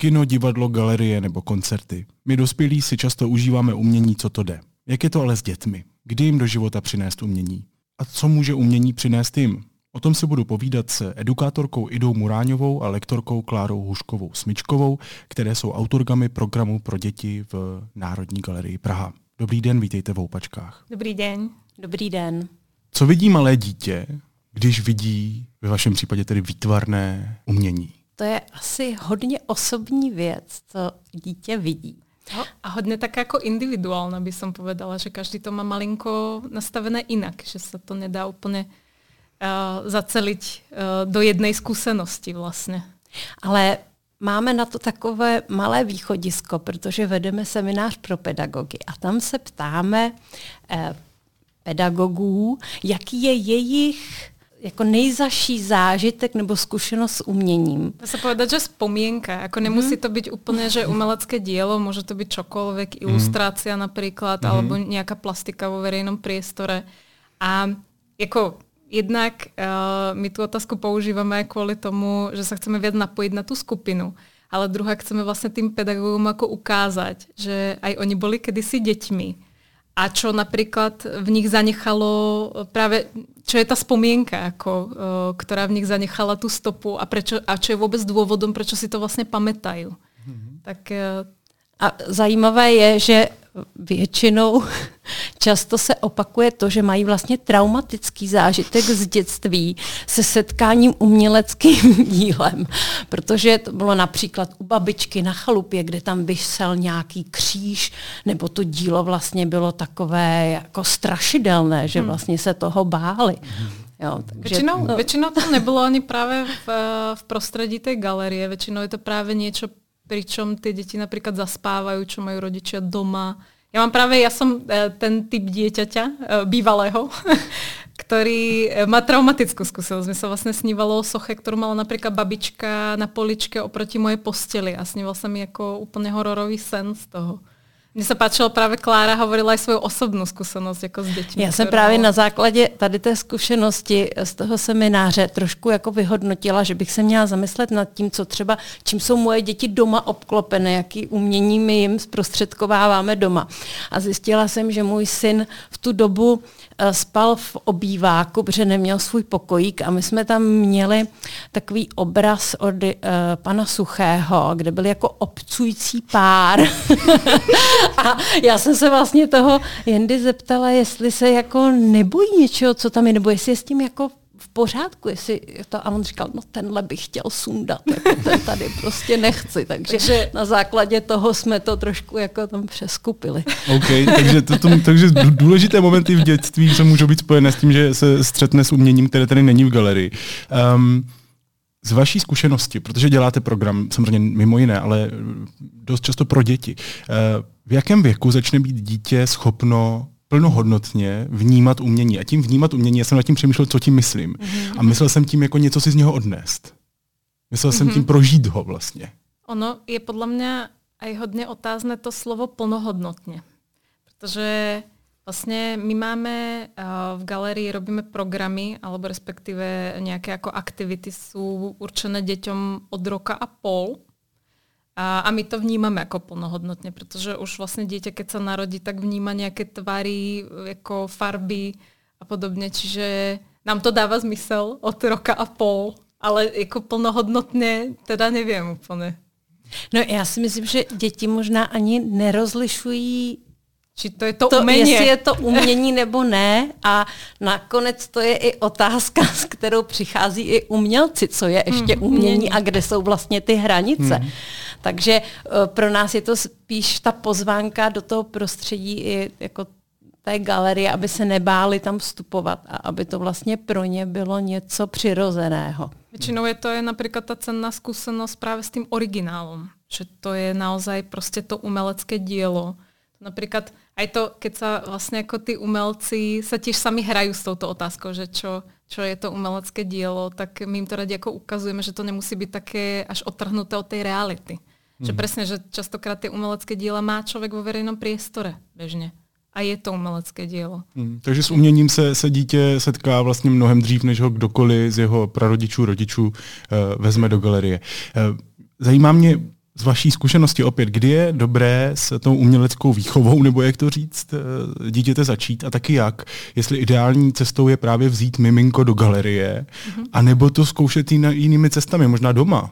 Kino, divadlo, galerie nebo koncerty. My dospělí si často užíváme umění, co to jde. Jak je to ale s dětmi? Kdy jim do života přinést umění? A co může umění přinést jim? O tom si budu povídat se edukátorkou Idou Muráňovou a lektorkou Klárou Huškovou Smyčkovou, které jsou autorkami programu pro děti v Národní galerii Praha. Dobrý den, vítejte v Houpačkách. Dobrý den. Dobrý den. Co vidí malé dítě, když vidí ve vašem případě tedy výtvarné umění? To je asi hodně osobní věc, co dítě vidí. No, a hodně tak jako individuálna by som povedala, že každý to má malinko nastavené inak, že se to nedá úplně uh, zaceliť uh, do jednej skúsenosti vlastně. Ale máme na to takové malé východisko, protože vedeme seminář pro pedagogy a tam se ptáme eh, pedagogů, jaký je jejich jako nejzaší zážitek nebo zkušenost s uměním. Dá se povedať, že vzpomínka. Jako nemusí to být úplně, že umelecké dílo, může to být čokoľvek, mhm. ilustrácia například, mm. alebo nějaká plastika vo verejnom priestore. A jako jednak uh, my tu otázku používáme kvůli tomu, že se chceme viac napojit na tu skupinu, ale druhá chceme vlastně tým pedagogům jako ukázať, že aj oni boli kedysi deťmi a čo napríklad v nich zanechalo práve, čo je ta spomienka, jako, uh, ktorá v nich zanechala tu stopu a, prečo, a čo je vůbec důvodem, proč si to vlastně pamätají. Mm-hmm. Tak uh, a zajímavé je, že většinou často se opakuje to, že mají vlastně traumatický zážitek z dětství se setkáním uměleckým dílem, protože to bylo například u babičky na chalupě, kde tam vysel nějaký kříž, nebo to dílo vlastně bylo takové jako strašidelné, že hmm. vlastně se toho báli. Jo, takže většinou, to... většinou to nebylo ani právě v, v prostředí té galerie, většinou je to právě něco pričom ty děti například zaspávají, čo mají rodiče doma. Já mám právě, já jsem eh, ten typ dieťaťa, eh, bývalého, který eh, má traumatickou zkušenost. Mi se vlastně snívalo o soche, kterou mala například babička na poličke oproti mojej posteli a sníval se mi jako úplně hororový sen z toho. Mně se páčilo právě Klára hovorila i svou osobnou zkušenost jako s dětmi. Já jsem kterou... právě na základě tady té zkušenosti z toho semináře trošku jako vyhodnotila, že bych se měla zamyslet nad tím, co třeba, čím jsou moje děti doma obklopené, jaký umění my jim zprostředkováváme doma. A zjistila jsem, že můj syn v tu dobu spal v obýváku, protože neměl svůj pokojík a my jsme tam měli takový obraz od uh, pana Suchého, kde byl jako obcující pár. a já jsem se vlastně toho Jendy zeptala, jestli se jako nebojí něčeho, co tam je, nebo jestli je s tím jako pořádku, jestli to, a on říkal, no tenhle bych chtěl sundat, jako ten tady prostě nechci, takže, takže na základě toho jsme to trošku jako tam přeskupili. OK, takže, to, to, takže důležité momenty v dětství se můžou být spojené s tím, že se střetne s uměním, které tady není v galerii. Um, z vaší zkušenosti, protože děláte program samozřejmě mimo jiné, ale dost často pro děti, uh, v jakém věku začne být dítě schopno plnohodnotně vnímat umění. A tím vnímat umění, já jsem nad tím přemýšlel, co tím myslím. Mm-hmm. A myslel jsem tím jako něco si z něho odnést. Myslel mm-hmm. jsem tím prožít ho vlastně. Ono je podle mě aj hodně otázné to slovo plnohodnotně. Protože vlastně my máme uh, v galerii, robíme programy, alebo respektive nějaké jako aktivity jsou určené děťom od roka a pol. A, a my to vnímáme jako plnohodnotně, protože už vlastně dítě, keď se narodí, tak vníma nějaké tvary, jako farby a podobně, čiže nám to dává smysl od roka a pol, ale jako plnohodnotně teda nevím úplně. No já si myslím, že děti možná ani nerozlišují či to je to, to umění. Jestli je to umění nebo ne. A nakonec to je i otázka, s kterou přichází i umělci, co je ještě mm, umění a kde jsou vlastně ty hranice. Mm. Takže uh, pro nás je to spíš ta pozvánka do toho prostředí i jako té galerie, aby se nebáli tam vstupovat a aby to vlastně pro ně bylo něco přirozeného. Většinou je to je například ta cenná zkušenost právě s tím originálem, že to je naozaj prostě to umelecké dílo. Například aj to, keď sa vlastně jako ty umelci sa tiež sami hrajú s touto otázkou, že čo, čo je to umelecké dílo, tak my jim to radi jako ukazujeme, že to nemusí být také až otrhnuté od té reality. Mm. Že presne, že častokrát ty umelecké díla má člověk vo verejnom priestore bežně. A je to umelecké dílo. Mm, takže s uměním se, se dítě setká vlastně mnohem dřív, než ho kdokoliv z jeho prarodičů, rodičů uh, vezme do galerie. Uh, zajímá mě, z vaší zkušenosti opět, kdy je dobré s tou uměleckou výchovou, nebo jak to říct, eh, dítěte začít a taky jak? Jestli ideální cestou je právě vzít miminko do galerie, mm-hmm. anebo to zkoušet jinými cestami, možná doma.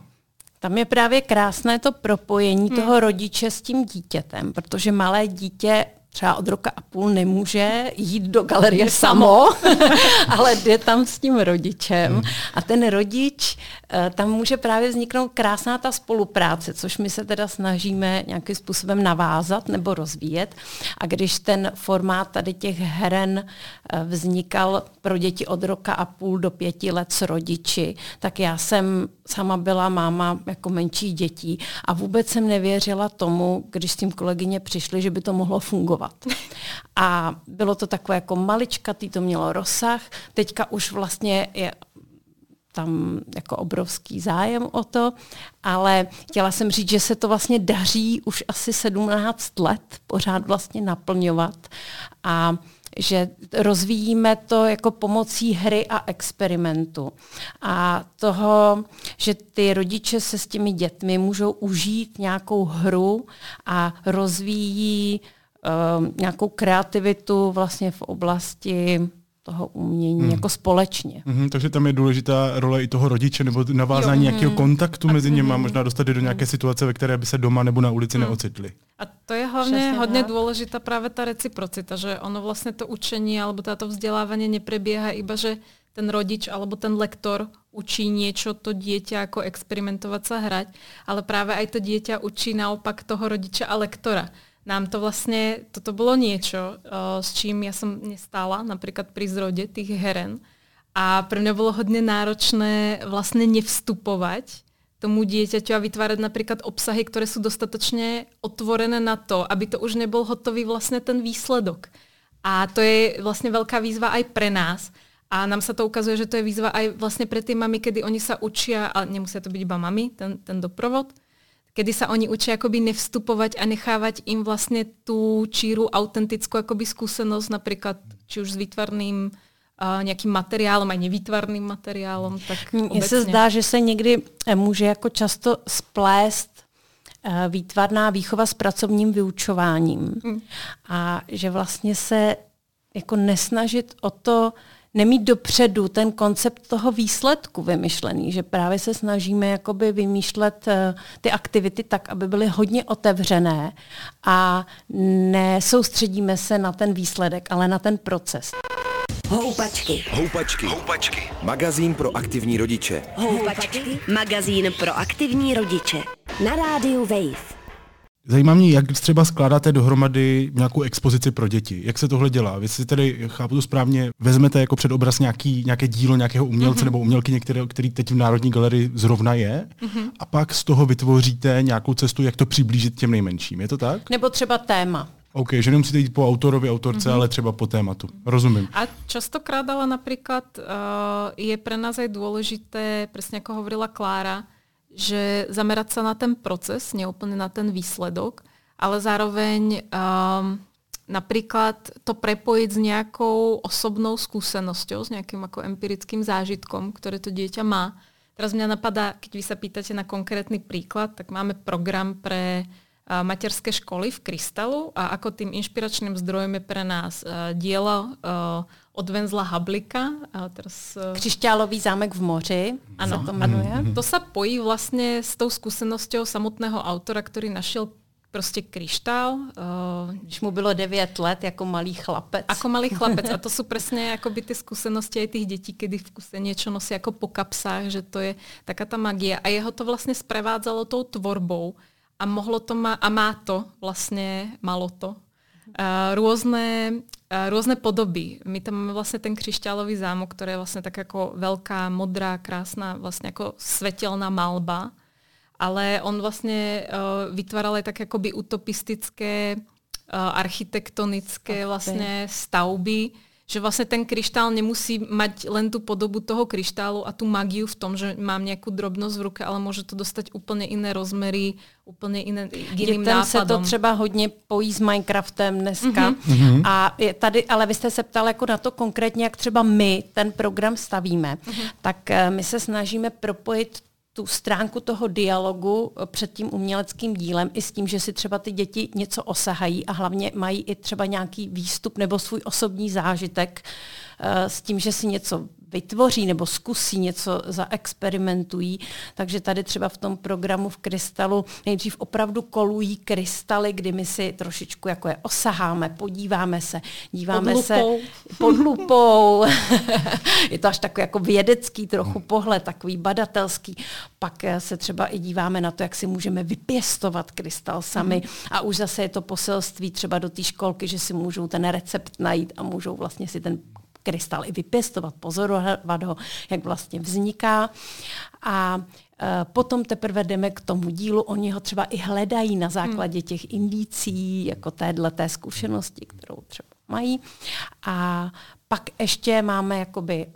Tam je právě krásné to propojení hmm. toho rodiče s tím dítětem, protože malé dítě třeba od roka a půl nemůže jít do galerie samo, ale jde tam s tím rodičem. Hmm. A ten rodič, eh, tam může právě vzniknout krásná ta spolupráce, což my se teda snažíme nějakým způsobem navázat nebo rozvíjet. A když ten formát tady těch heren eh, vznikal pro děti od roka a půl do pěti let s rodiči, tak já jsem sama byla máma jako menších dětí a vůbec jsem nevěřila tomu, když s tím kolegyně přišli, že by to mohlo fungovat. A bylo to takové jako maličkatý, to mělo rozsah. Teďka už vlastně je tam jako obrovský zájem o to, ale chtěla jsem říct, že se to vlastně daří už asi 17 let pořád vlastně naplňovat a že rozvíjíme to jako pomocí hry a experimentu. A toho, že ty rodiče se s těmi dětmi můžou užít nějakou hru a rozvíjí uh, nějakou kreativitu vlastně v oblasti toho umění hmm. jako společně. Hmm, takže tam je důležitá role i toho rodiče nebo navázání jo. nějakého hmm. kontaktu mezi nimi, hmm. možná dostat je do nějaké hmm. situace, ve které by se doma nebo na ulici hmm. neocitli. A to je hlavně hodně důležitá právě ta reciprocita, že ono vlastně to učení alebo to vzdělávání neprebieha iba, že ten rodič alebo ten lektor učí niečo to dieťa ako experimentovať sa hrať, ale práve aj to dieťa učí naopak toho rodiča a lektora nám to vlastne, toto bolo niečo, uh, s čím ja som nestála, napríklad pri zrode tých heren. A pre mňa bolo hodne náročné vlastne nevstupovať tomu dieťaťu a vytvárať napríklad obsahy, ktoré sú dostatočne otvorené na to, aby to už nebol hotový vlastne ten výsledok. A to je vlastne veľká výzva aj pre nás. A nám sa to ukazuje, že to je výzva aj vlastne pre tie mami, kedy oni sa učia, a nemusia to byť iba mami, ten, ten doprovod, kedy sa oni učí akoby nevstupovať a nechávať im vlastne tú číru autentickú akoby skúsenosť, napríklad či už s výtvarným uh, nějakým materiálem, aj nevýtvarným materiálem. Tak Mně se zdá, že se někdy eh, může jako často splést uh, výtvarná výchova s pracovním vyučováním. Hmm. A že vlastně se jako nesnažit o to, nemít dopředu ten koncept toho výsledku vymyšlený, že právě se snažíme jakoby vymýšlet uh, ty aktivity tak, aby byly hodně otevřené a nesoustředíme se na ten výsledek, ale na ten proces. Houpačky. Houpačky. Houpačky. Magazín pro aktivní rodiče. Houpačky. Magazín pro aktivní rodiče. Na rádiu Wave. Zajímá mě, jak třeba skládáte dohromady nějakou expozici pro děti. Jak se tohle dělá? Vy si tedy, chápu to správně, vezmete jako před obraz nějaký, nějaké dílo nějakého umělce mm-hmm. nebo umělky, některé, který teď v Národní galerii zrovna je, mm-hmm. a pak z toho vytvoříte nějakou cestu, jak to přiblížit těm nejmenším. Je to tak? Nebo třeba téma. OK, že nemusíte jít po autorovi, autorce, mm-hmm. ale třeba po tématu. Rozumím. A častokrát ale například uh, je pro nás aj důležité, přesně jako hovorila Klára, že zamerať sa na ten proces, neúplne na ten výsledok, ale zároveň um, napríklad to prepojiť s nejakou osobnou skúsenosťou, s nejakým ako empirickým zážitkom, ktoré to dieťa má. Teraz mňa napadá, keď vy sa pýtate na konkrétny príklad, tak máme program pre uh, materské školy v Krystalu a ako tým inšpiračným zdrojom je pre nás uh, dielo uh, od Venzla Hablika. A teraz, eh, Křišťálový zámek v moři ano, to jmenuje. Ano. To sa pojí vlastne s tou skúsenosťou samotného autora, ktorý našiel prostě kryštál. Uh, Když mu bylo 9 let, jako malý chlapec. Ako malý chlapec. A to jsou přesně ty skúsenosti aj tých dětí, kedy v kuse niečo nosí jako po kapsách, že to je taká ta magie. A jeho to vlastně sprevádzalo tou tvorbou a mohlo to má, a má to vlastně, malo to, uh, různé rôzne podoby. My tam máme vlastne ten křišťálový zámok, ktorý je vlastne tak ako veľká, modrá, krásna, vlastne ako svetelná malba. Ale on vlastne uh, vytváral aj tak akoby utopistické, uh, architektonické vlastne stavby, že vlastne ten kryštál nemusí mať len tú podobu toho kryštálu a tú magiu v tom, že mám nejakú drobnosť v ruke, ale môže to dostať úplne iné rozmery, úplně iné, jiným Dětem nápadom. se to třeba hodně pojí s Minecraftem dneska. Mm-hmm. A je tady, ale vy jste se ptal jako na to konkrétně, jak třeba my ten program stavíme. Mm-hmm. Tak uh, my se snažíme propojit tu stránku toho dialogu před tím uměleckým dílem i s tím, že si třeba ty děti něco osahají a hlavně mají i třeba nějaký výstup nebo svůj osobní zážitek s tím, že si něco vytvoří nebo zkusí něco, zaexperimentují. Takže tady třeba v tom programu v Krystalu nejdřív opravdu kolují krystaly, kdy my si trošičku jako je osaháme, podíváme se, díváme pod se pod lupou. je to až takový jako vědecký trochu pohled, takový badatelský. Pak eh, se třeba i díváme na to, jak si můžeme vypěstovat krystal sami. Mm. A už zase je to poselství třeba do té školky, že si můžou ten recept najít a můžou vlastně si ten krystal i vypěstovat, pozorovat ho, jak vlastně vzniká. A e, Potom teprve jdeme k tomu dílu, oni ho třeba i hledají na základě těch indicí, jako téhle té zkušenosti, kterou třeba mají. A pak ještě máme jakoby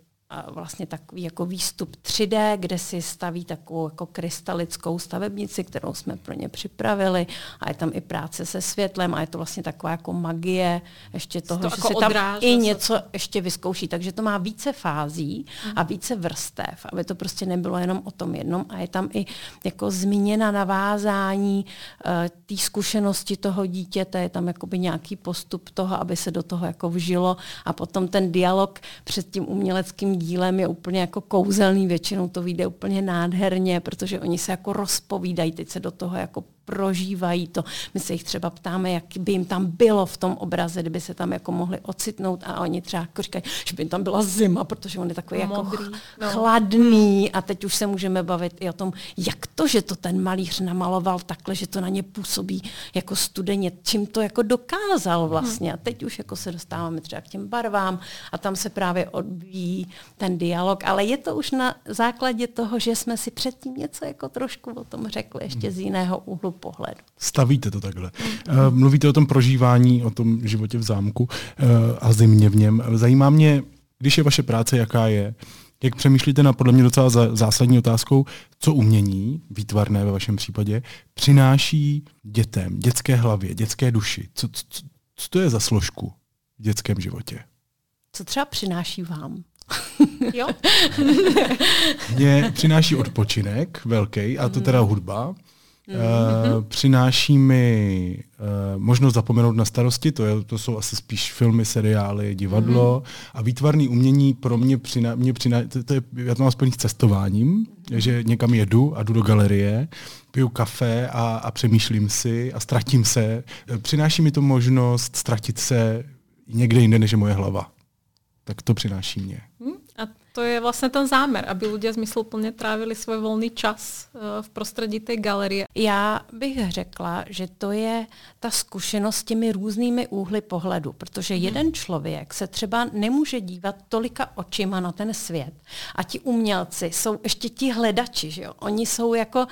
vlastně takový jako výstup 3D, kde si staví takovou jako krystalickou stavebnici, kterou jsme pro ně připravili a je tam i práce se světlem a je to vlastně taková jako magie ještě toho, to že jako si tam i něco se... ještě vyzkouší. Takže to má více fází uh-huh. a více vrstev, aby to prostě nebylo jenom o tom jednom a je tam i jako zmíněna navázání uh, té zkušenosti toho dítěte, je tam jakoby nějaký postup toho, aby se do toho jako vžilo a potom ten dialog před tím uměleckým dílem je úplně jako kouzelný, většinou to vyjde úplně nádherně, protože oni se jako rozpovídají, teď se do toho jako prožívají to. My se jich třeba ptáme, jak by jim tam bylo v tom obraze, kdyby se tam jako mohli ocitnout a oni třeba jako říkají, že by jim tam byla zima, protože on je takový jako Modrý, jako no. chladný a teď už se můžeme bavit i o tom, jak to, že to ten malíř namaloval takhle, že to na ně působí jako studeně, čím to jako dokázal vlastně. A teď už jako se dostáváme třeba k těm barvám a tam se právě odvíjí ten dialog, ale je to už na základě toho, že jsme si předtím něco jako trošku o tom řekli ještě z jiného úhlu pohledu. Stavíte to takhle. Uh, mluvíte o tom prožívání, o tom životě v zámku uh, a zimě v něm. Zajímá mě, když je vaše práce, jaká je, jak přemýšlíte na podle mě docela zásadní otázkou, co umění, výtvarné ve vašem případě, přináší dětem, dětské hlavě, dětské duši? Co, co, co to je za složku v dětském životě? Co třeba přináší vám? jo? Mě přináší odpočinek velký, a to teda hudba. Mm-hmm. přináší mi uh, možnost zapomenout na starosti, to, je, to jsou asi spíš filmy, seriály, divadlo mm-hmm. a výtvarný umění pro mě, přiná, mě přiná, to, to je, já to mám spojený s cestováním, mm-hmm. že někam jedu a jdu do galerie, piju kafe a, a přemýšlím si a ztratím se. Přináší mi to možnost ztratit se někde jinde, než je moje hlava. Tak to přináší mě. Mm, a to je vlastně ten zámer, aby lidé zmysluplně trávili svůj volný čas eh, v prostředí té galerie. Já bych řekla, že to je ta zkušenost s těmi různými úhly pohledu, protože hmm. jeden člověk se třeba nemůže dívat tolika očima na ten svět. A ti umělci jsou ještě ti hledači, že jo? Oni jsou jako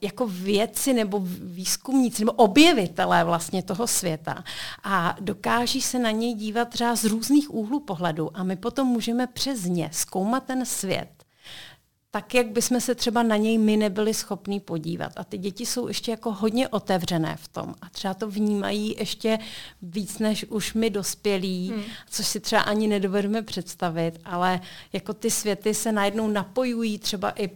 jako věci nebo výzkumníci nebo objevitelé vlastně toho světa a dokáží se na něj dívat třeba z různých úhlů pohledu a my potom můžeme přes ně zkoumat ten svět tak, jak bychom se třeba na něj my nebyli schopní podívat. A ty děti jsou ještě jako hodně otevřené v tom a třeba to vnímají ještě víc než už my dospělí, hmm. což si třeba ani nedovedeme představit, ale jako ty světy se najednou napojují třeba i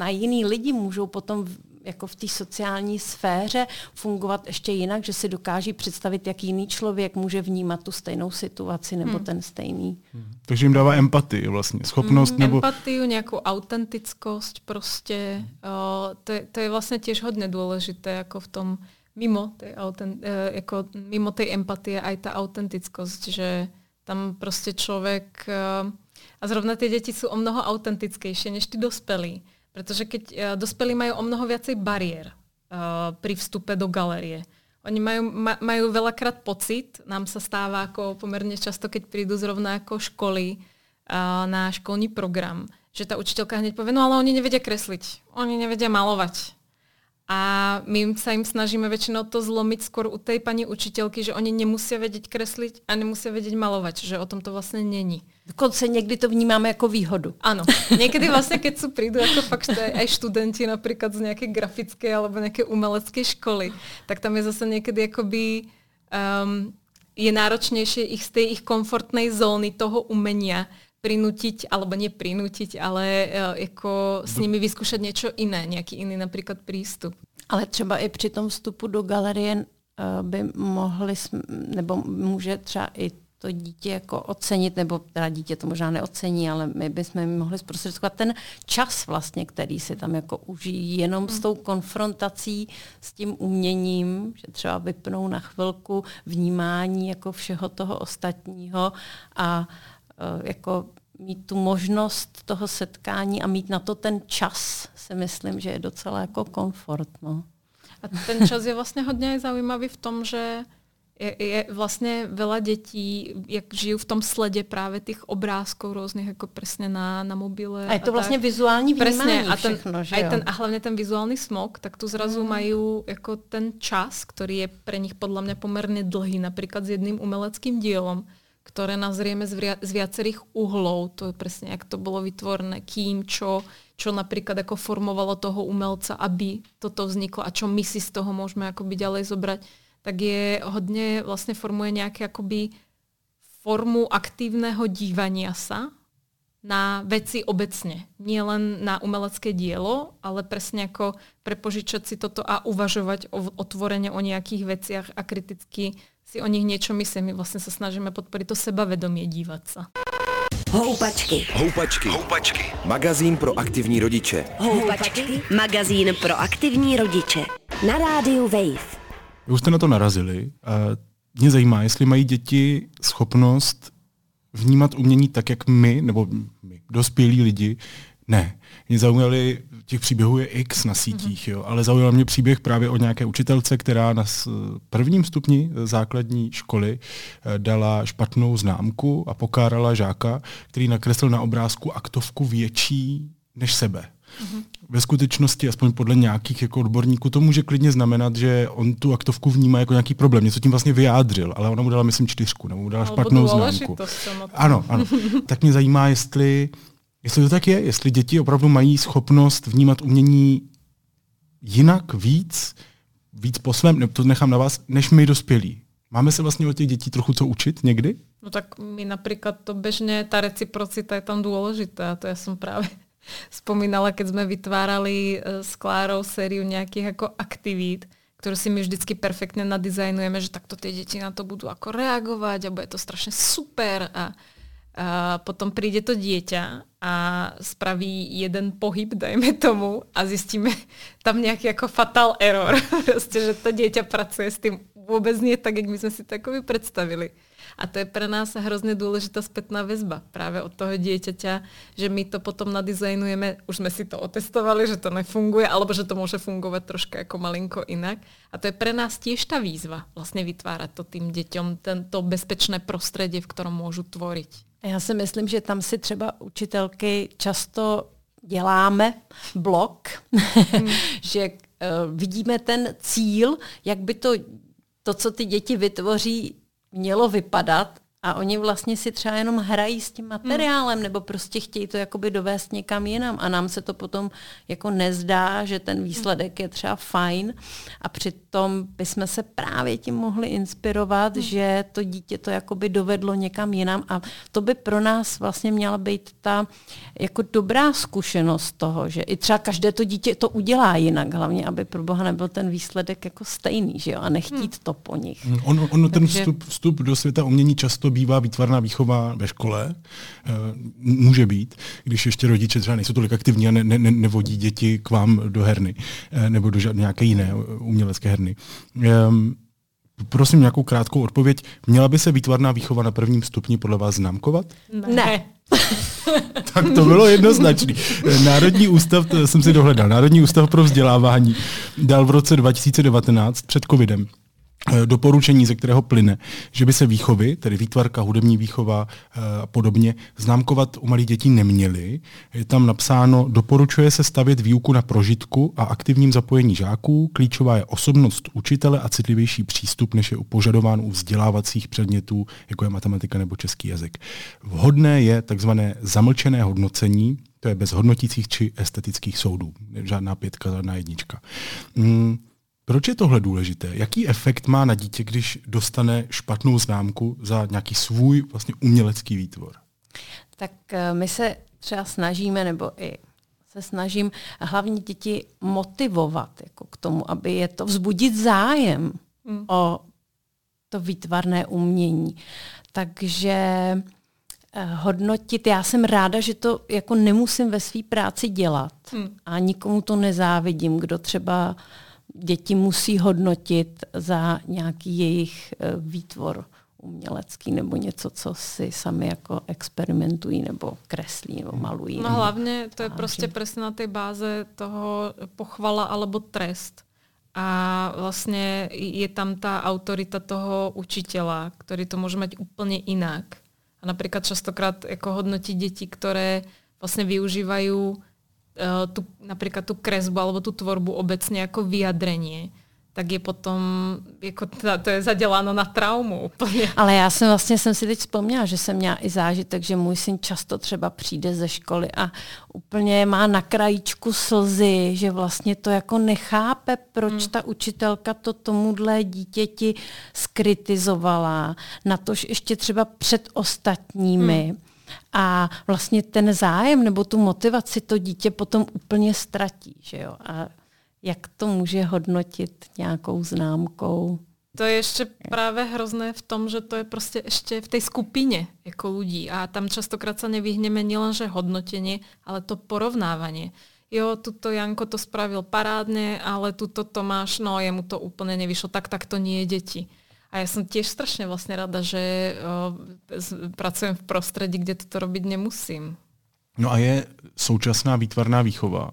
na jiný lidi můžou potom jako v té sociální sféře fungovat ještě jinak, že si dokáží představit, jak jiný člověk může vnímat tu stejnou situaci nebo hmm. ten stejný. Hmm. Takže jim dává empatii vlastně, schopnost hmm. nebo... Empatiu, nějakou autentickost prostě. O, to, je, to je vlastně těž hodně důležité jako v tom mimo tej, autent, e, jako mimo tej empatie aj ta autentickost, že tam prostě člověk e, a zrovna ty děti jsou o mnoho autentickejší než ty dospělí. Pretože keď uh, dospelí majú o mnoho viacej bariér uh, pri vstupe do galerie. Oni majú, ma, majú veľakrát pocit, nám sa stáva ako pomerne často, keď prídu zrovna ako školy uh, na školní program, že ta učiteľka hneď povie, no ale oni nevedia kresliť, oni nevedia malovať. A my sa im snažíme väčšinou to zlomiť skôr u tej pani učiteľky, že oni nemusia vedieť kresliť a nemusia vedieť malovať, že o tom to vlastne není. Dokonce někdy to vnímáme jako výhodu. Ano. Někdy vlastně, keď sú prídu jako fakt aj študenti například z nějaké grafické alebo nějaké umelecké školy, tak tam je zase někdy jakoby um, je náročnější ich z té ich komfortnej zóny toho umenia prinútiť, alebo nie prinútiť, ale uh, jako s nimi vyskúšať niečo iné, nejaký iný například prístup. Ale třeba i při tom vstupu do galerie uh, by mohli, nebo může třeba i to dítě jako ocenit, nebo teda dítě to možná neocení, ale my bychom mohli zprostředkovat ten čas vlastně, který si tam jako užijí jenom s tou konfrontací s tím uměním, že třeba vypnou na chvilku vnímání jako všeho toho ostatního a uh, jako mít tu možnost toho setkání a mít na to ten čas, si myslím, že je docela jako komfort. No. A ten čas je vlastně hodně zaujímavý v tom, že je, je vlastně veľa dětí, jak žijú v tom sledě právě těch obrázků různých, jako přesně na, na mobile. A je to a vlastně tak. vizuální vnímání Presne, a ten, všechno, že jo? Ten, a hlavně ten vizuální smog, tak tu zrazu mm. mají jako ten čas, který je pro nich podle mě poměrně dlhý, například s jedným umeleckým dílom, ktoré nazrieme z, via, z viacerých uhlov, to je presne, jak to bolo vytvorené, kým, čo, čo napríklad ako formovalo toho umelca, aby toto vzniklo a čo my si z toho môžeme akoby ďalej zobrať tak je hodně vlastně formuje nějaké jakoby formu aktívneho dívania sa na veci obecně. Nie len na umelecké dielo, ale presne jako prepožičať si toto a uvažovať o, otvorene o nejakých veciach a kriticky si o nich niečo myslieť. My vlastne sa snažíme podporiť to sebavedomie dívať sa. Houpačky. Houpačky. Houpačky. Magazín pro aktivní rodiče. Houpačky. Magazín pro aktivní rodiče. Na rádiu Wave. Už jste na to narazili. A mě zajímá, jestli mají děti schopnost vnímat umění tak, jak my, nebo my, dospělí lidi, ne. Mě zaujaly, těch příběhů je x na sítích, mm-hmm. jo, ale zaujal mě příběh právě o nějaké učitelce, která na prvním stupni základní školy eh, dala špatnou známku a pokárala žáka, který nakreslil na obrázku aktovku větší než sebe. Mm-hmm. Ve skutečnosti, aspoň podle nějakých jako odborníků, to může klidně znamenat, že on tu aktovku vnímá jako nějaký problém, něco tím vlastně vyjádřil, ale ona mu dala, myslím, čtyřku, nebo mu dala Albo špatnou známku. Ano, ano. tak mě zajímá, jestli, jestli to tak je, jestli děti opravdu mají schopnost vnímat umění jinak, víc, víc po svém, nebo to nechám na vás, než my dospělí. Máme se vlastně od těch dětí trochu co učit někdy? No tak my například to běžně, ta reciprocita je tam důležitá, to já jsem právě spomínala, keď sme vytvárali e, s Klárou sériu nejakých ako aktivít, ktorú si my vždycky perfektne nadizajnujeme, že takto tie deti na to budú ako reagovať a bude to strašne super a, a potom príde to dieťa a spraví jeden pohyb, dajme tomu, a zistíme tam nejaký ako fatal error. Proste, že to dieťa pracuje s tým vôbec nie tak, jak my sme si to predstavili. A to je pro nás hrozně důležitá zpětná väzba právě od toho dieťaťa, že my to potom nadizajnujeme, už jsme si to otestovali, že to nefunguje, alebo že to může fungovat trošku jako malinko jinak. A to je pro nás tiež ta výzva, vlastně vytvárat to tým děťom, tento bezpečné prostředí, v kterém můžu tvoriť. Já si myslím, že tam si třeba učitelky často děláme blok, hmm. že uh, vidíme ten cíl, jak by to, to, co ty děti vytvoří, mělo vypadat a oni vlastně si třeba jenom hrají s tím materiálem hmm. nebo prostě chtějí to jakoby dovést někam jinam a nám se to potom jako nezdá, že ten výsledek je třeba fajn a přitom bychom se právě tím mohli inspirovat, hmm. že to dítě to jakoby dovedlo někam jinam a to by pro nás vlastně měla být ta jako dobrá zkušenost toho, že i třeba každé to dítě to udělá jinak, hlavně aby pro Boha nebyl ten výsledek jako stejný, že jo, a nechtít hmm. to po nich. On, on ten Takže... vstup, vstup do světa umění často bývá výtvarná výchova ve škole, eh, může být, když ještě rodiče třeba nejsou tolik aktivní a ne, ne, nevodí děti k vám do herny eh, nebo do nějaké jiné umělecké herny. Ehm, prosím nějakou krátkou odpověď. Měla by se výtvarná výchova na prvním stupni podle vás známkovat? Ne. tak to bylo jednoznačný. Národní ústav, to jsem si dohledal, Národní ústav pro vzdělávání dal v roce 2019 před covidem doporučení, ze kterého plyne, že by se výchovy, tedy výtvarka, hudební výchova eh, a podobně, známkovat u malých dětí neměly. Je tam napsáno, doporučuje se stavět výuku na prožitku a aktivním zapojení žáků. Klíčová je osobnost učitele a citlivější přístup, než je požadován u vzdělávacích předmětů, jako je matematika nebo český jazyk. Vhodné je takzvané zamlčené hodnocení, to je bez hodnotících či estetických soudů. Žádná pětka, žádná jednička. Hmm proč je tohle důležité? Jaký efekt má na dítě, když dostane špatnou známku za nějaký svůj vlastně umělecký výtvor? Tak eh, my se třeba snažíme, nebo i se snažím hlavně děti motivovat jako k tomu, aby je to vzbudit zájem mm. o to výtvarné umění. Takže eh, hodnotit, já jsem ráda, že to jako nemusím ve své práci dělat mm. a nikomu to nezávidím, kdo třeba děti musí hodnotit za nějaký jejich eh, výtvor umělecký nebo něco, co si sami jako experimentují nebo kreslí nebo malují. No hlavně to je prostě přesně na té báze toho pochvala alebo trest. A vlastně je tam ta autorita toho učitela, který to může mít úplně jinak. A například častokrát jako hodnotí děti, které vlastně využívají tu, například tu kresbu alebo tu tvorbu obecně jako vyjadrení tak je potom, jako to je zaděláno na traumu úplně. Ale já jsem vlastně jsem si teď vzpomněla, že jsem měla i zážitek, že můj syn často třeba přijde ze školy a úplně má na krajíčku slzy, že vlastně to jako nechápe, proč hmm. ta učitelka to tomuhle dítěti skritizovala, na tož ještě třeba před ostatními. Hmm. A vlastně ten zájem nebo tu motivaci to dítě potom úplně ztratí. Že jo? A jak to může hodnotit nějakou známkou. To je ještě právě hrozné v tom, že to je prostě ještě v té skupině jako lidí a tam častokrát se nevyhneme nielenže hodnotení, ale to porovnávání. Jo, tuto Janko to spravil parádně, ale tuto Tomáš, no jemu to úplně nevyšlo, tak tak to nie je děti. A já jsem těž strašně vlastně rada, že o, pracujem v prostředí, kde toto robiť nemusím. No a je současná výtvarná výchova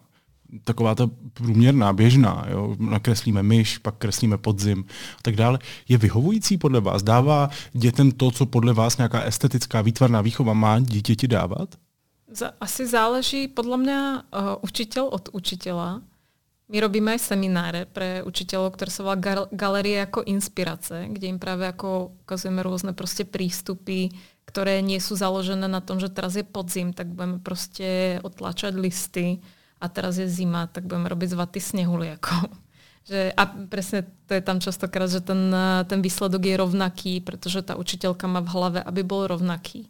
taková ta průměrná, běžná, jo? nakreslíme myš, pak kreslíme podzim a tak dále, je vyhovující podle vás? Dává dětem to, co podle vás nějaká estetická výtvarná výchova má dítěti dávat? Asi záleží podle mě uh, učitel od učitela. My robíme aj semináře pre učitelů, které se volá Galerie jako inspirace, kde jim právě jako ukazujeme různé prostě prístupy, které nie jsou založené na tom, že teraz je podzim, tak budeme prostě otlačat listy, a teraz je zima, tak budeme robiť z vaty snehuly. Jako. Že, a presne to je tam častokrát, že ten, ten výsledok je rovnaký, protože ta učiteľka má v hlave, aby bol rovnaký.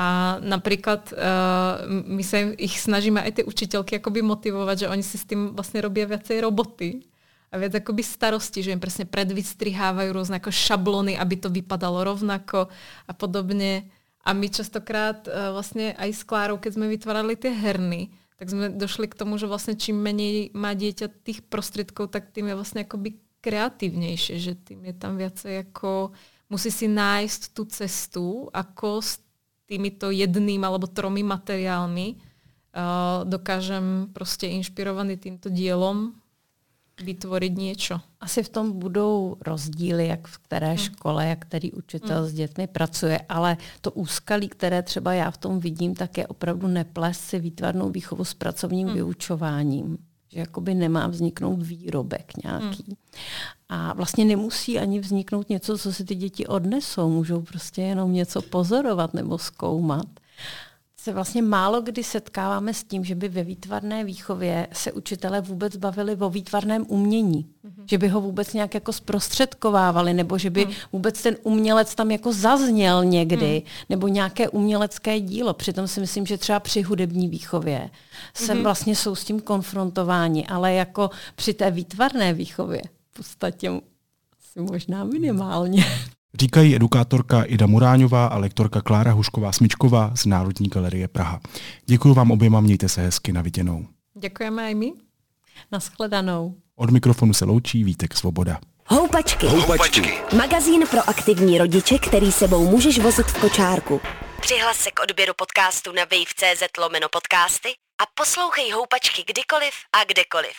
A napríklad uh, my sa ich snažíme aj tie učiteľky akoby motivovať, že oni si s tým vlastne robia viacej roboty a viac akoby starosti, že im presne predvystrihávajú rôzne ako šablony, aby to vypadalo rovnako a podobne. A my častokrát uh, vlastne aj s Klárou, keď sme vytvárali tie herny, tak jsme došli k tomu, že vlastně čím méně má dieťa tých prostriedkov, tak tým je vlastně akoby kreativnější, že tým je tam viacej jako musí si nájsť tu cestu, ako s týmito jedným alebo tromi materiálmi uh, dokážem prostě inšpirovaný týmto dielom vytvořit něco. Asi v tom budou rozdíly, jak v které hmm. škole, jak který učitel hmm. s dětmi pracuje, ale to úskalí, které třeba já v tom vidím, tak je opravdu neplést si výtvarnou výchovu s pracovním hmm. vyučováním že jakoby nemá vzniknout výrobek nějaký. Hmm. A vlastně nemusí ani vzniknout něco, co si ty děti odnesou. Můžou prostě jenom něco pozorovat nebo zkoumat se vlastně málo kdy setkáváme s tím, že by ve výtvarné výchově se učitelé vůbec bavili o výtvarném umění. Mm-hmm. Že by ho vůbec nějak jako zprostředkovávali, nebo že by mm. vůbec ten umělec tam jako zazněl někdy, mm. nebo nějaké umělecké dílo. Přitom si myslím, že třeba při hudební výchově se mm-hmm. vlastně jsou s tím konfrontováni, ale jako při té výtvarné výchově v podstatě asi možná minimálně. Říkají edukátorka Ida Muráňová a lektorka Klára Hušková-Smičková z Národní galerie Praha. Děkuji vám oběma, mějte se hezky na viděnou. Děkujeme i my. Naschledanou. Od mikrofonu se loučí Vítek Svoboda. Houpačky. Houpačky. Magazín pro aktivní rodiče, který sebou můžeš vozit v kočárku. Přihlas se k odběru podcastu na wave.cz lomeno podcasty a poslouchej Houpačky kdykoliv a kdekoliv.